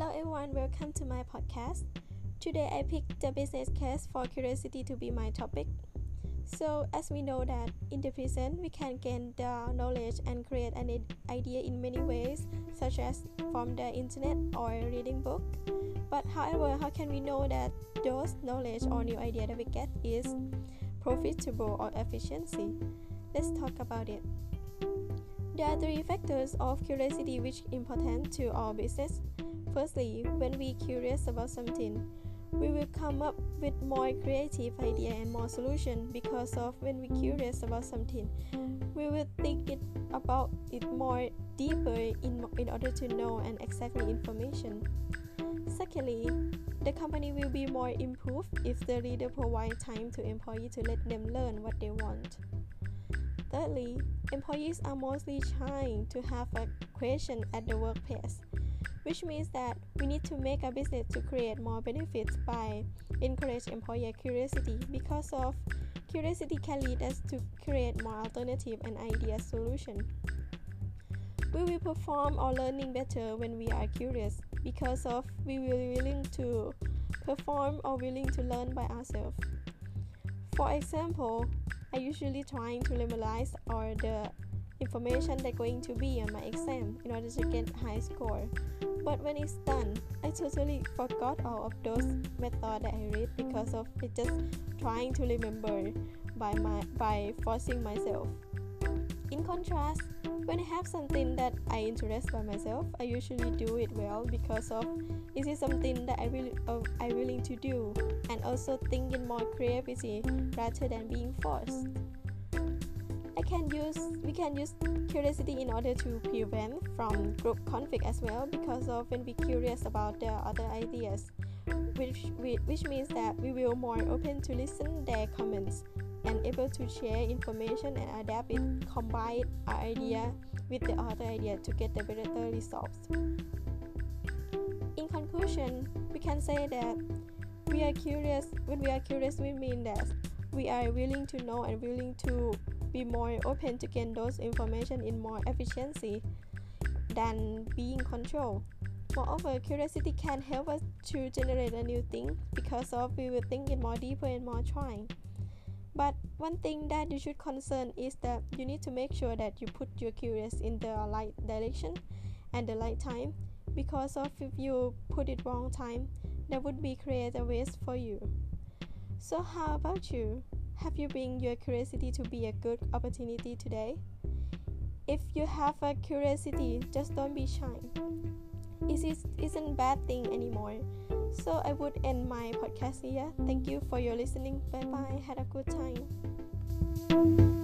and welcome to my podcast. Today I picked the business case for curiosity to be my topic. So, as we know that in the present we can gain the knowledge and create an idea in many ways, such as from the internet or reading book. But however, how can we know that those knowledge or new idea that we get is profitable or efficiency? Let's talk about it. There are three factors of curiosity which important to our business. Firstly, when we curious about something, we will come up with more creative idea and more solution because of when we curious about something, we will think it about it more deeper in, in order to know and exactly information. Secondly, the company will be more improved if the leader provide time to employee to let them learn what they want. Thirdly, employees are mostly trying to have a question at the workplace, which means that we need to make a business to create more benefits by encourage employee curiosity because of curiosity can lead us to create more alternative and idea solution. We will perform our learning better when we are curious because of we will be willing to perform or willing to learn by ourselves. For example, I usually trying to memorize all the information that going to be on my exam in order to get high score. But when it's done, I totally forgot all of those methods that I read because of it just trying to remember by my by forcing myself. In contrast, when I have something that I interest by myself, I usually do it well because of is it something that I really uh, I willing to do and also thinking more creativity rather than being forced. I can use we can use curiosity in order to prevent from group conflict as well because of when we curious about the other ideas, which which means that we will more open to listen their comments and able to share information and adapt it, combine our idea with the other idea to get the better results. In conclusion, we can say that we are curious. When we are curious, we mean that we are willing to know and willing to be more open to gain those information in more efficiency than being controlled. Moreover, curiosity can help us to generate a new thing because of we will think it more deeper and more trying. But one thing that you should concern is that you need to make sure that you put your curious in the right direction and the right time because of if you put it wrong time that would be create a waste for you. So how about you? Have you bring your curiosity to be a good opportunity today? If you have a curiosity, just don't be shy. It is, isn't bad thing anymore. So I would end my podcast here. Thank you for your listening. Bye bye. Had a good time.